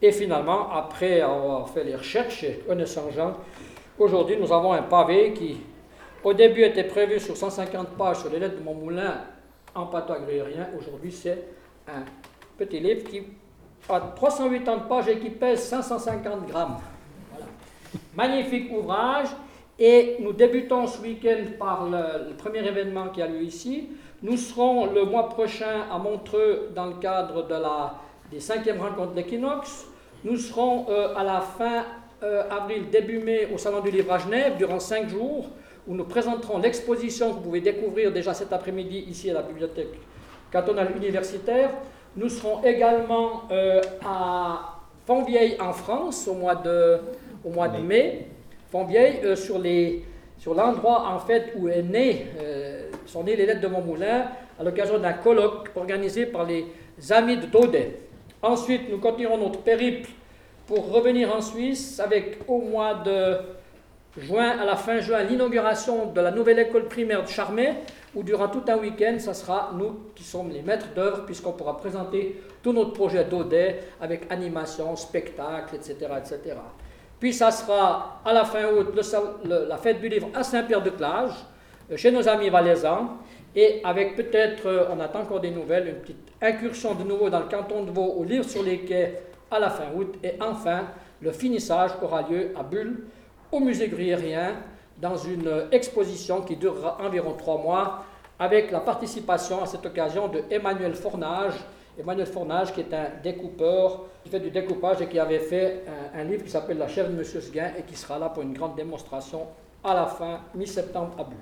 Et finalement, après avoir fait les recherches et connaissant Jean, aujourd'hui nous avons un pavé qui, au début, était prévu sur 150 pages sur les lettres de mon moulin en patois gruyérien. Aujourd'hui, c'est un petit livre qui a 380 pages et qui pèse 550 grammes. Magnifique ouvrage. Et nous débutons ce week-end par le, premier événement qui a lieu ici. Nous serons le mois prochain à Montreux dans le cadre de la, des cinquièmes rencontres de l'équinoxe. Nous serons euh, à la fin euh, avril, début mai au Salon du Livre à Genève durant cinq jours où nous présenterons l'exposition que vous pouvez découvrir déjà cet après-midi ici à la bibliothèque cantonale universitaire. Nous serons également euh, à Fontvieille en France au mois de, mai. Fontvieille sur, l'endroit en fait où est né, sont nées les lettres de Montmoulin à l'occasion d'un colloque organisé par les amis de Daudet. Ensuite, nous continuerons notre périple pour revenir en Suisse avec au mois de juin, à la fin juin, l'inauguration de la nouvelle école primaire de Charmey, où durant tout un week-end, ce sera nous qui sommes les maîtres d'œuvre, puisqu'on pourra présenter tout notre projet d'Audet avec animation, spectacle, etc., etc. Puis ça sera à la fin août la fête du livre à Saint-Pierre-de-Clage, euh, chez nos amis valaisans, et avec peut-être, euh, on attend encore des nouvelles, une petite incursion de nouveau dans le canton de Vaud au livre sur les quais à la fin août, et enfin le finissage aura lieu à Bulle, au musée gruyérien, dans une exposition qui durera environ trois mois, avec la participation à cette occasion de Emmanuel Fornage, Emmanuel Fornage qui est un découpeur, qui fait du découpage et qui avait fait un, livre qui s'appelle La chèvre de Monsieur Seguin et qui sera là pour une grande démonstration à la fin, mi-septembre à Bulle.